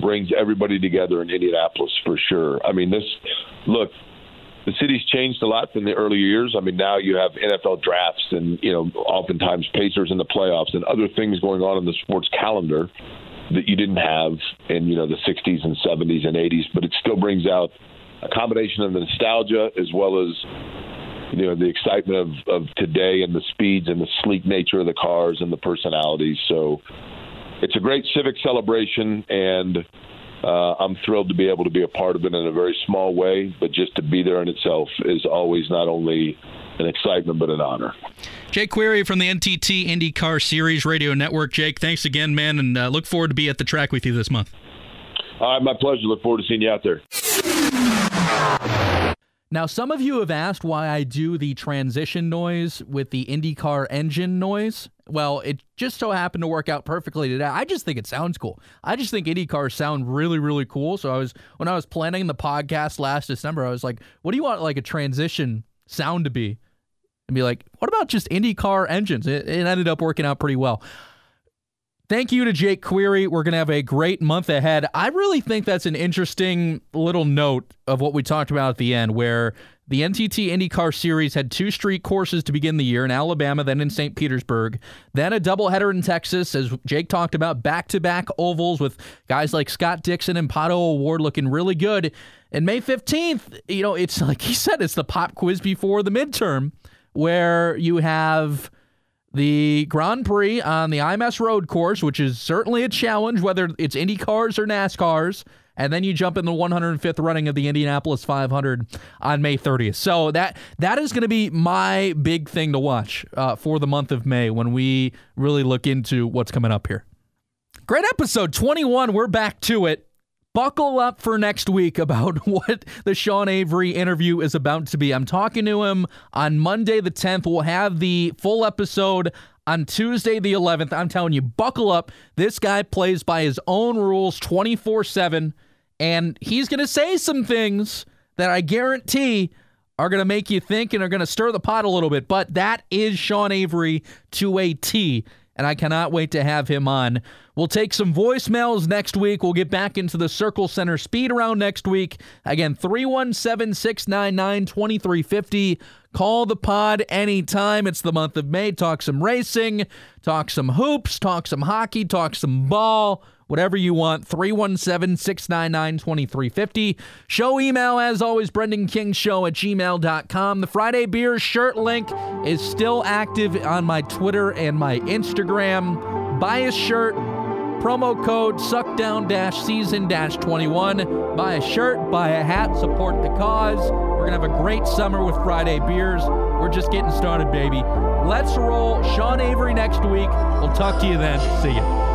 brings everybody together in Indianapolis for sure. I mean this look the city's changed a lot from the early years. I mean, now you have NFL drafts and, you know, oftentimes Pacers in the playoffs and other things going on in the sports calendar that you didn't have in, you know, the 60s and 70s and 80s. But it still brings out a combination of the nostalgia as well as, you know, the excitement of, of today and the speeds and the sleek nature of the cars and the personalities. So it's a great civic celebration and uh, I'm thrilled to be able to be a part of it in a very small way, but just to be there in itself is always not only an excitement but an honor. Jake Query from the NTT IndyCar Series Radio Network. Jake, thanks again, man, and uh, look forward to be at the track with you this month. All right, my pleasure. Look forward to seeing you out there. Now, some of you have asked why I do the transition noise with the IndyCar engine noise. Well, it just so happened to work out perfectly today. I just think it sounds cool. I just think IndyCars sound really, really cool. So I was when I was planning the podcast last December, I was like, "What do you want like a transition sound to be?" And be like, "What about just IndyCar engines?" It, it ended up working out pretty well. Thank you to Jake Query. We're going to have a great month ahead. I really think that's an interesting little note of what we talked about at the end, where the NTT IndyCar Series had two street courses to begin the year in Alabama, then in St. Petersburg, then a doubleheader in Texas, as Jake talked about, back to back ovals with guys like Scott Dixon and Pato O'Ward looking really good. And May 15th, you know, it's like he said, it's the pop quiz before the midterm where you have the Grand Prix on the IMS road course, which is certainly a challenge, whether it's IndyCars or NASCARs and then you jump in the 105th running of the Indianapolis 500 on May 30th. So that that is going to be my big thing to watch uh, for the month of May when we really look into what's coming up here. Great episode 21. We're back to it. Buckle up for next week about what the Sean Avery interview is about to be. I'm talking to him on Monday the 10th. We'll have the full episode on Tuesday the 11th. I'm telling you, buckle up. This guy plays by his own rules 24 7 And he's going to say some things that I guarantee are going to make you think and are going to stir the pot a little bit. But that is Sean Avery to a T and I cannot wait to have him on. We'll take some voicemails next week. We'll get back into the Circle Center speed around next week. Again, 317 699 2350. Call the pod anytime. It's the month of May. Talk some racing, talk some hoops, talk some hockey, talk some ball whatever you want. 317 699 2350. Show email, as always, Brendan King at gmail.com. The Friday Beer shirt link is still active on my Twitter and my Instagram. Buy a shirt. Promo code suckdown season 21. Buy a shirt, buy a hat, support the cause. We're going to have a great summer with Friday beers. We're just getting started, baby. Let's roll. Sean Avery next week. We'll talk to you then. See you.